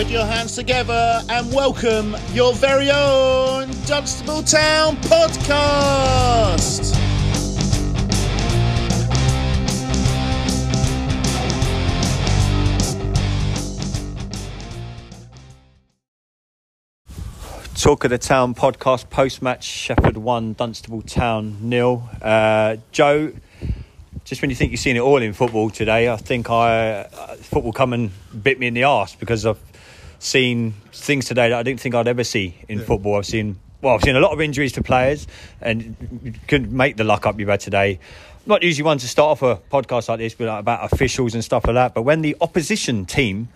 Put your hands together and welcome your very own Dunstable Town podcast. Talk of the Town podcast post match Shefford 1, Dunstable Town nil. Uh, Joe, just when you think you've seen it all in football today, I think I uh, football come and bit me in the arse because I've seen things today that I didn't think I'd ever see in football. I've seen well, I've seen a lot of injuries to players and you couldn't make the luck up you've had today. Not usually one to start off a podcast like this, but about officials and stuff like that. But when the opposition team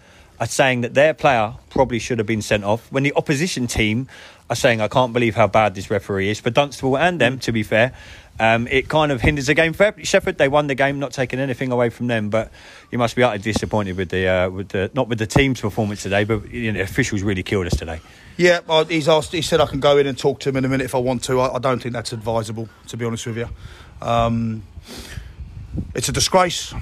are saying that their player probably should have been sent off, when the opposition team are saying, I can't believe how bad this referee is, for Dunstable and them, to be fair, um, it kind of hinders the game. For Shefford, they won the game, not taking anything away from them, but you must be utterly disappointed with the, uh, with the not with the team's performance today, but you know, officials really killed us today. Yeah, he's asked. He said I can go in and talk to him in a minute if I want to. I, I don't think that's advisable, to be honest with you. Um, it's a disgrace.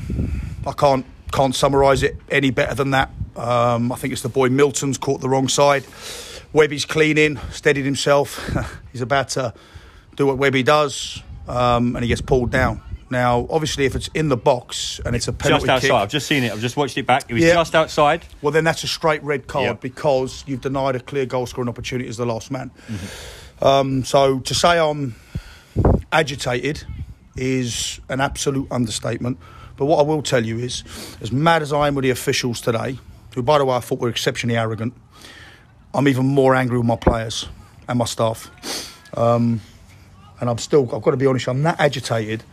I can't can't summarise it any better than that. Um, I think it's the boy Milton's caught the wrong side. Webby's cleaning, steadied himself. He's about to do what Webby does, um, and he gets pulled down. Now, obviously, if it's in the box and it's a penalty Just outside. kick, I've just seen it. I've just watched it back. It was Yeah. just outside. well, then that's a straight red card Yep. because you've denied a clear goal scoring opportunity as the last man. Um, so to say I'm agitated is an absolute understatement. But what I will tell you is, as mad as I am with the officials today, who, by the way, I thought were exceptionally arrogant, I'm even more angry with my players and my staff. Um, and I'm still, I've got to be honest, I'm that agitated.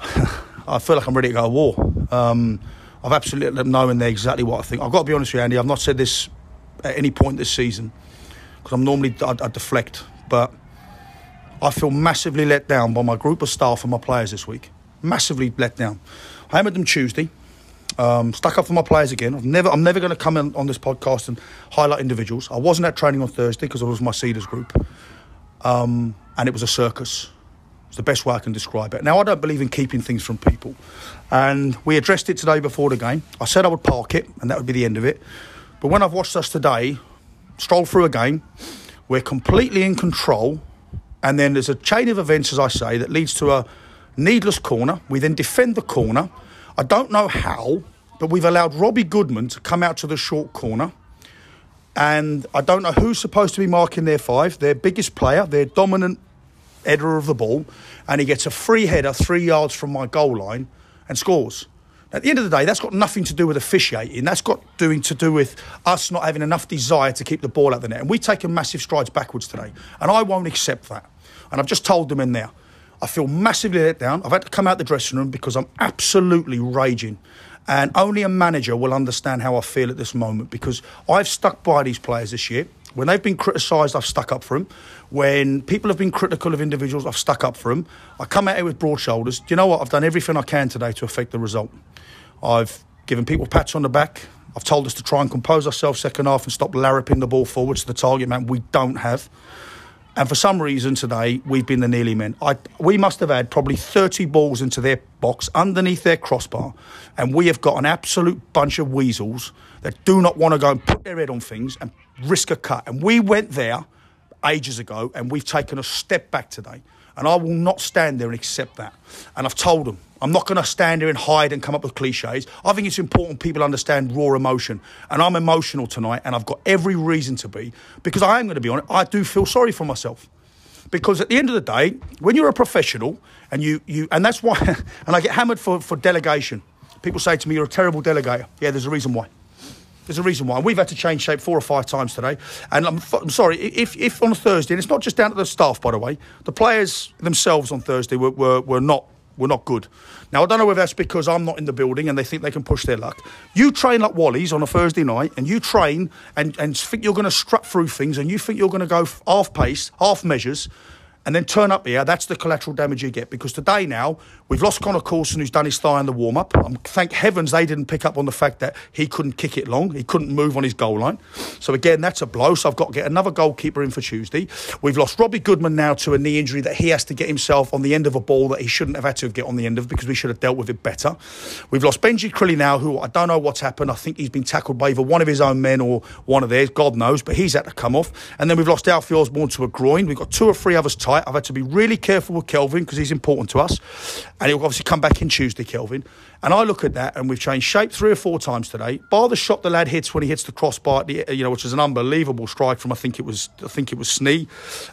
I feel like I'm ready to go to war. Um, I've absolutely let them know and they're exactly what I think. I've got to be honest with you, Andy. I've not said this at any point this season because I'm normally I, I deflect, but I feel massively let down by my group of staff and my players this week. Massively let down. I hammered them Tuesday. Um, stuck up for my players again. I've never, I'm never going to come in on this podcast and highlight individuals. I wasn't at training on Thursday because it was my Cedars group, um, and it was a circus. It's the best way I can describe it. Now, I don't believe in keeping things from people. And we addressed it today before the game. I said I would park it, and that would be the end of it. But when I've watched us today stroll through a game, we're completely in control. And then there's a chain of events, as I say, that leads to a needless corner. We then defend the corner. I don't know how, but we've allowed Robbie Goodman to come out to the short corner and I don't know who's supposed to be marking their five, their biggest player, their dominant header of the ball, and he gets a free header three yards from my goal line and scores. At the end of the day, that's got nothing to do with officiating. That's got doing to do with us not having enough desire to keep the ball out the net. And we've taken massive strides backwards today. And I won't accept that. And I've just told them in there. I feel massively let down. I've had to come out the dressing room because I'm absolutely raging. And only a manager will understand how I feel at this moment because I've stuck by these players this year. When they've been criticised, I've stuck up for them. When people have been critical of individuals, I've stuck up for them. I come out here with broad shoulders. Do you know what? I've done everything I can today to affect the result. I've given people pats on the back. I've told us to try and compose ourselves second half and stop larraping the ball forwards to the target man we don't have. And for some reason today, we've been the nearly men. I, we must have had probably 30 balls into their box underneath their crossbar. And we have got an absolute bunch of weasels that do not want to go and put their head on things and risk a cut. And we went there ages ago and we've taken a step back today. And I will not stand there and accept that. And I've told them, I'm not going to stand there and hide and come up with cliches. I think it's important people understand raw emotion. And I'm emotional tonight, and I've got every reason to be because I am going to be honest. I do feel sorry for myself because at the end of the day, when you're a professional and you, you and that's why, and I get hammered for, for delegation. People say to me, "You're a terrible delegator." Yeah, there's a reason why. There's a reason why. We've had to change shape four or five times today. And I'm, I'm sorry, if, if on a Thursday, and it's not just down to the staff, by the way, the players themselves on Thursday were, were, were not were not good. Now, I don't know whether that's because I'm not in the building and they think they can push their luck. You train like Wally's on a Thursday night and you train and, and think you're going to strut through things and you think you're going to go half pace, half measures, and then turn up here, that's the collateral damage you get. Because today now, we've lost Connor Coulson, who's done his thigh in the warm up. Um, thank heavens they didn't pick up on the fact that he couldn't kick it long, he couldn't move on his goal line. So again, that's a blow. So I've got to get another goalkeeper in for Tuesday. We've lost Robbie Goodman now to a knee injury that he has to get himself on the end of a ball that he shouldn't have had to get on the end of because we should have dealt with it better. We've lost Benji Crilly now, who I don't know what's happened. I think he's been tackled by either one of his own men or one of theirs, God knows, but he's had to come off. And then we've lost Alfie Osborne to a groin. We've got two or three others tight. I've had to be really careful with Kelvin because he's important to us. And he'll obviously come back in Tuesday, Kelvin. And I look at that, and we've changed shape three or four times today. Bar the shot the lad hits when he hits the crossbar, you know, which is an unbelievable strike from I think it was I think it was Snee.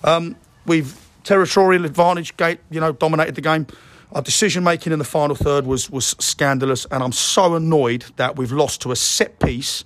Um, we've territorial advantage gate, you know, dominated the game. Our decision making in the final third was was scandalous, and I'm so annoyed that we've lost to a set piece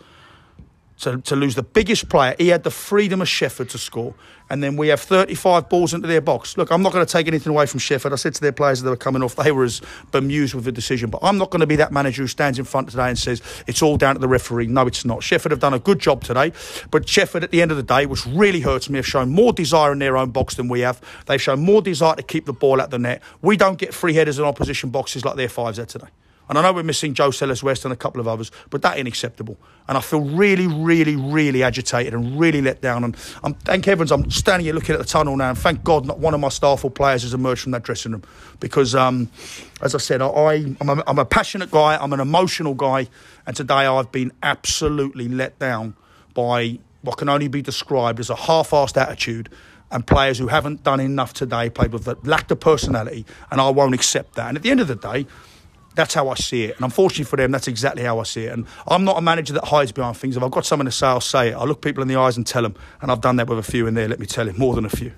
to, to lose the biggest player. He had the freedom of Shefford to score. And then we have 35 balls into their box. Look, I'm not going to take anything away from Shefford. I said to their players that were coming off, they were as bemused with the decision. But I'm not going to be that manager who stands in front today and says it's all down to the referee. No, it's not. Shefford have done a good job today. But Shefford, at the end of the day, which really hurts me, have shown more desire in their own box than we have. They've shown more desire to keep the ball out the net. We don't get free headers in opposition boxes like their fives are today. And I know we're missing Joe Sellers West and a couple of others, but that ain't acceptable. And I feel really, really, really agitated and really let down. And I'm, thank heavens I'm standing here looking at the tunnel now, and thank God not one of my staff or players has emerged from that dressing room. Because, um, as I said, I, I'm, a, I'm a passionate guy, I'm an emotional guy, and today I've been absolutely let down by what can only be described as a half-assed attitude and players who haven't done enough today, played with lack of personality, and I won't accept that. And at the end of the day, that's how I see it. And unfortunately for them, that's exactly how I see it. And I'm not a manager that hides behind things. If I've got something to say, I'll say it. I look people in the eyes and tell them. And I've done that with a few in there, let me tell you, more than a few.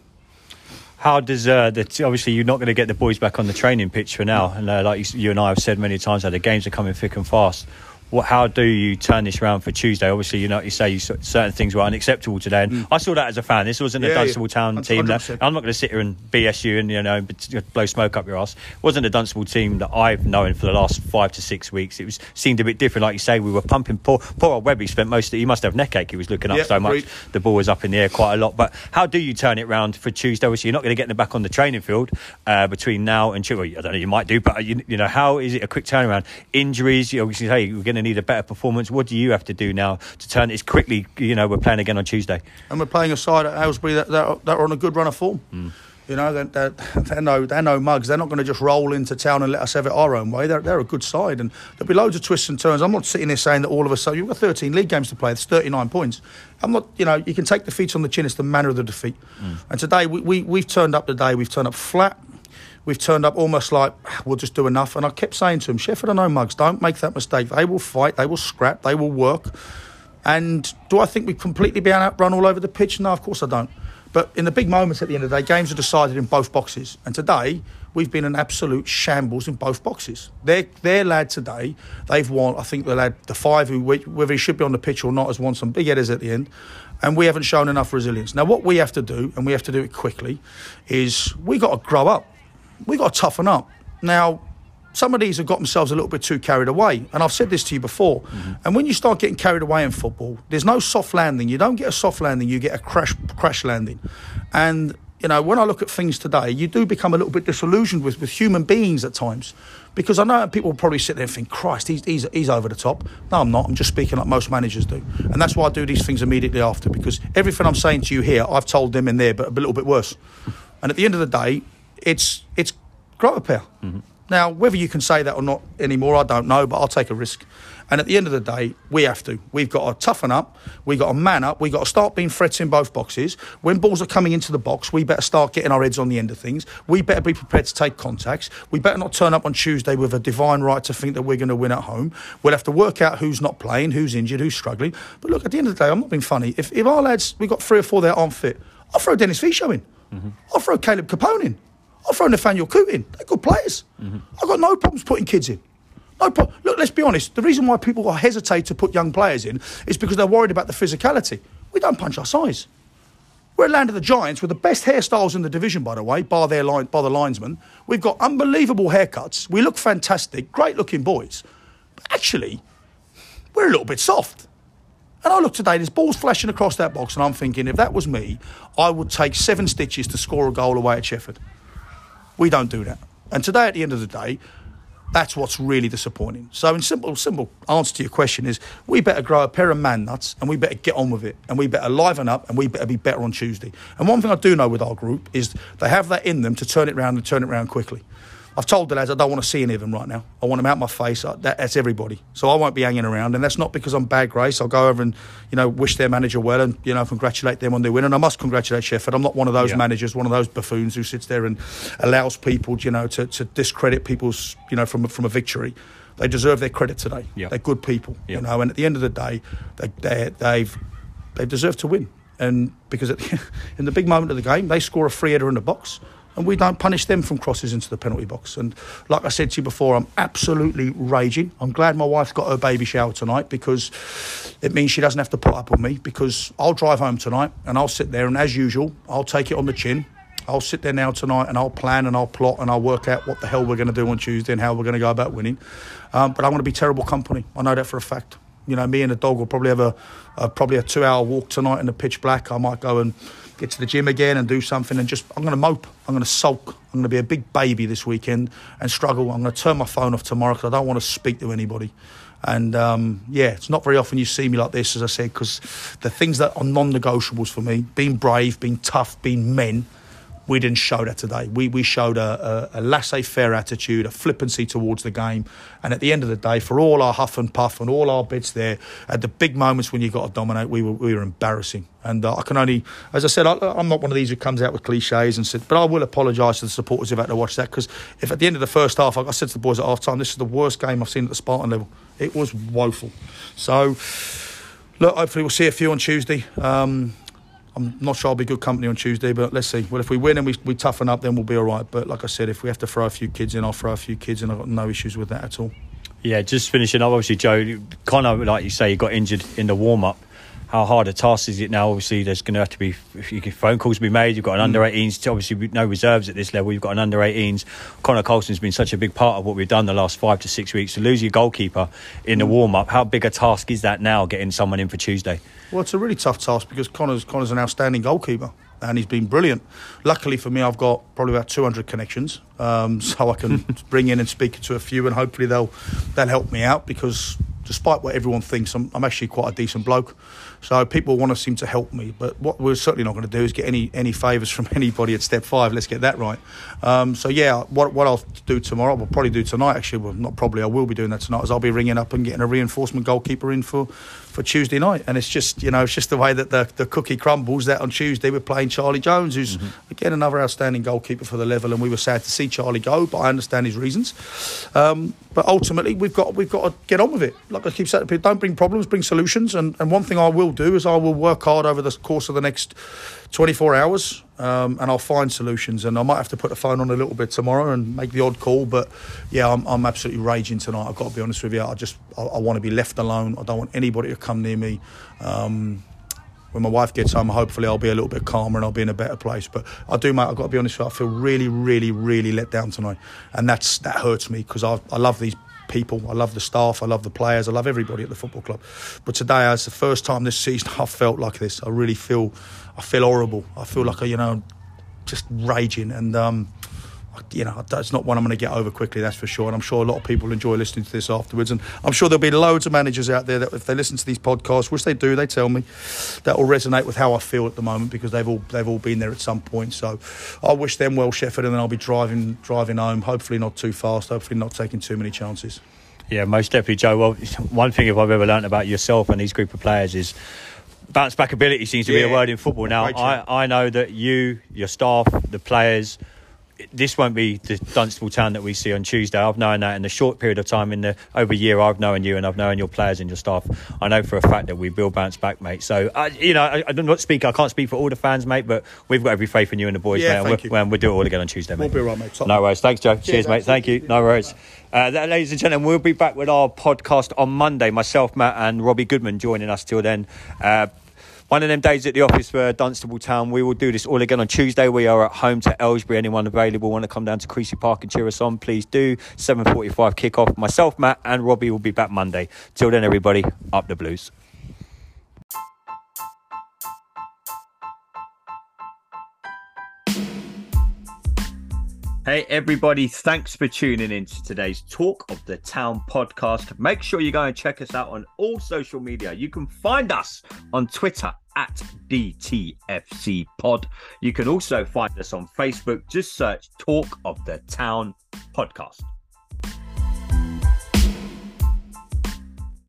How does uh, obviously you're not going to get the boys back on the training pitch for now, and uh, like you, you, and I have said many times, that the games are coming thick and fast what, how do you turn this around for Tuesday? Obviously, you know, you say you, certain things were unacceptable today, and mm. I saw that as a fan. This wasn't a Dunstable yeah. Town team. That, I'm not going to sit here and BS you and you know blow smoke up your ass. It wasn't a Dunstable team that I've known for the last five to six weeks. It was seemed a bit different. Like you say, we were pumping. Poor, poor old Webby spent most. of He must have neck ache. He was looking up so much. Great. The ball was up in the air quite a lot. But how do you turn it around for Tuesday? Obviously, you're not going to get them back on the training field uh, between now and Tuesday. Well, I don't know. You might do, but you, you know, how is it a quick turnaround? Injuries. You obviously say we're going to need a better performance. What do you have to do now to turn this quickly? You know, we're playing again on Tuesday. And we're playing a side at Aylesbury that, that, that are on a good run of form. Mm. You know, they're, they're, they're, no, they're no mugs. They're not going to just roll into town and let us have it our own way. They're, they're a good side, and there'll be loads of twists and turns. I'm not sitting here saying that all of a sudden you've got 13 league games to play. It's 39 points. I'm not, you know, you can take defeats on the chin. It's the manner of the defeat. Mm. And today we, we we've turned up today. We've turned up flat we've turned up almost like we'll just do enough. And I kept saying to him, Shefford are no mugs. Don't make that mistake. They will fight. They will scrap. They will work. And do I think we've completely been outrun all over the pitch? No, of course I don't. But in the big moments at the end of the day, games are decided in both boxes. And today, we've been an absolute shambles in both boxes. Their, their lad today, they've won, I think the lad, the five, who whether he should be on the pitch or not, has won some big headers at the end. And we haven't shown enough resilience. Now, what we have to do, and we have to do it quickly, is we've got to grow up we got to toughen up. Now, some of these have got themselves a little bit too carried away. And I've said this to you before. Mm-hmm. And when you start getting carried away in football, there's no soft landing. You don't get a soft landing, you get a crash crash landing. And you know, when I look at things today, you do become a little bit disillusioned with, with human beings at times. Because I know people will probably sit there and think, Christ, he's, he's, he's over the top. No, I'm not. I'm just speaking like most managers do. And that's why I do these things immediately after. Because everything I'm saying to you here, I've told them in there, but a little bit worse. And at the end of the day, it's it's grow a pair. Mm-hmm. Now, whether you can say that or not anymore, I don't know, but I'll take a risk. And at the end of the day, we have to. We've got to toughen up. We've got to man up. We've got to start being threats in both boxes. When balls are coming into the box, we better start getting our heads on the end of things. We better be prepared to take contacts. We better not turn up on Tuesday with a divine right to think that we're going to win at home. We'll have to work out who's not playing, who's injured, who's struggling. But look, at the end of the day, I'm not being funny. If, if our lads, we've got three or four that aren't fit, I'll throw Dennis Fisher in. Mm-hmm. I'll throw Caleb Capone in. I'll throw Nathaniel Coote in. They're good players. Mm-hmm. I've got no problems putting kids in. No problem. Look, let's be honest. The reason why people hesitate to put young players in is because they're worried about the physicality. We don't punch our size. We're at Land of the Giants with the best hairstyles in the division, by the way, bar their line, by the linesmen. We've got unbelievable haircuts. We look fantastic, great looking boys. But actually, we're a little bit soft. And I look today, there's balls flashing across that box, and I'm thinking, if that was me, I would take seven stitches to score a goal away at Shefford. We don't do that. And today, at the end of the day, that's what's really disappointing. So, in simple, simple answer to your question is, we better grow a pair of man nuts, and we better get on with it, and we better liven up, and we better be better on Tuesday. And one thing I do know with our group is they have that in them to turn it around and turn it around quickly. I've told the lads I don't want to see any of them right now. I want them out my face. Uh, that, that's everybody. So I won't be hanging around, and that's not because I'm bad grace. I'll go over and you know wish their manager well, and you know congratulate them on their win. And I must congratulate Shefford. I'm not one of those Yeah. managers, one of those buffoons who sits there and allows people, you know, to, to discredit people's, you know, from a- from a victory. They deserve their credit today. They're good people, you know. And at the end of the day, they, they, they've they deserve to win. And because at the, in the big moment of the game, they score a free header in the box, and we don't punish them from crosses into the penalty box. And like I said to you before, I'm absolutely raging. I'm glad my wife's got her baby shower tonight because it means she doesn't have to put up with me. Because I'll drive home tonight and I'll sit there, and as usual, I'll take it on the chin. I'll sit there now tonight and I'll plan and I'll plot and I'll work out what the hell we're going to do on Tuesday and how we're going to go about winning. Um, but I'm going to be terrible company. I know that for a fact. You know, me and the dog will probably have a, a probably a two-hour walk tonight in the pitch black. I might go and get to the gym again and do something and just I'm going to mope. I'm going to sulk. I'm going to be a big baby this weekend and struggle. I'm going to turn my phone off tomorrow because I don't want to speak to anybody. And um, yeah, it's not very often you see me like this, as I said, because the things that are non-negotiables for me: being brave, being tough, being men we didn't show that today. We, we showed a, a, a laissez-faire attitude, a flippancy towards the game. And at the end of the day, for all our huff and puff and all our bits there, at the big moments when you got to dominate, we were, we were embarrassing. And uh, I can only, as I said, I, I'm not one of these who comes out with cliches and said, but I will apologise to the supporters who've had to watch that because if at the end of the first half, I said to the boys at half time, this is the worst game I've seen at the Spartan level. It was woeful. So, look, hopefully we'll see a few on Tuesday. Um, I'm not sure I'll be good company on Tuesday, but let's see. Well, if we win and we, we toughen up, then we'll be all right. But like I said, if we have to throw a few kids in, I'll throw a few kids in. I've got no issues with that at all. Yeah, just finishing up. Obviously, Joe, kind of like you say, you got injured in the warm up. How hard a task is it now? Obviously, there's going to have to be if you can- phone calls to be made. You've got an under 18s. Obviously, no reserves at this level. You've got an under 18s. Connor Colson's been such a big part of what we've done the last five to six weeks. To lose your goalkeeper in the warm up, how big a task is that now? Getting someone in for Tuesday. Well, it's a really tough task because Connor's Connor's an outstanding goalkeeper and he's been brilliant. Luckily for me, I've got probably about 200 connections, um, so I can bring in and speak to a few, and hopefully they'll they'll help me out because despite what everyone thinks, I'm, I'm actually quite a decent bloke. So people want to seem to help me, but what we're certainly not going to do is get any any favours from anybody at step five. Let's get that right. Um, so yeah, what what I'll do tomorrow, I'll probably do tonight. Actually, well, not probably. I will be doing that tonight. Is I'll be ringing up and getting a reinforcement goalkeeper in for for Tuesday night. And it's just you know it's just the way that the the cookie crumbles. That on Tuesday we're playing Charlie Jones, who's again another outstanding goalkeeper for the level. And we were sad to see Charlie go, but I understand his reasons. Um, but ultimately, we've got we've got to get on with it. Like I keep saying, to people, don't bring problems, bring solutions. And, and one thing I will do is I will work hard over the course of the next 24 hours, um, and I'll find solutions. And I might have to put the phone on a little bit tomorrow and make the odd call. But yeah, I'm, I'm absolutely raging tonight. I've got to be honest with you. I just I, I want to be left alone. I don't want anybody to come near me. Um, when my wife gets home, hopefully I'll be a little bit calmer and I'll be in a better place. But I do, mate. I've got to be honest with you. I feel really, really, really let down tonight, and that's that hurts me because I, I love these people. I love the staff. I love the players. I love everybody at the football club. But today, it's the first time this season I've felt like this. I really feel, I feel horrible. I feel like you know, just raging and. Um, you know, that's not one I'm going to get over quickly, that's for sure. And I'm sure a lot of people enjoy listening to this afterwards. And I'm sure there'll be loads of managers out there that, if they listen to these podcasts, which they do, they tell me that will resonate with how I feel at the moment because they've all they've all been there at some point. So I wish them well, Shefford, and then I'll be driving driving home. Hopefully not too fast. Hopefully not taking too many chances. Yeah, most definitely, Joe. Well, one thing if I've ever learnt about yourself and these group of players is bounce back ability seems to be a word in football. Now, I. I know that you, your staff, the players, this won't be the Dunstable town that we see on Tuesday. I've known that in the short period of time, in the over a year, I've known you and I've known your players and your staff. I know for a fact that we will bounce back, mate. So, I, you know, I, I do not speak. I can't speak for all the fans, mate, but we've got every faith in you and the boys, Yeah, mate. and thank we'll, you. we'll do it all again on Tuesday, mate. We'll be right, mate. Top No worries. Thanks, Joe. Cheers, mate. mate. Thank you. No worries. Uh, that, ladies and gentlemen, we'll be back with our podcast on Monday. Myself, Matt, and Robbie Goodman joining us till then. Uh, one of them days at the office for Dunstable Town. We will do this all again on Tuesday. We are at home to Aylesbury. Anyone available want to come down to Creasey Park and cheer us on? Please do. 7:45 kick off. Myself, Matt, and Robbie will be back Monday. Till then, everybody, up the Blues. Hey, everybody, thanks for tuning in to today's Talk of the Town podcast. Make sure you go and check us out on all social media. You can find us on Twitter at DTFC Pod. You can also find us on Facebook. Just search Talk of the Town podcast.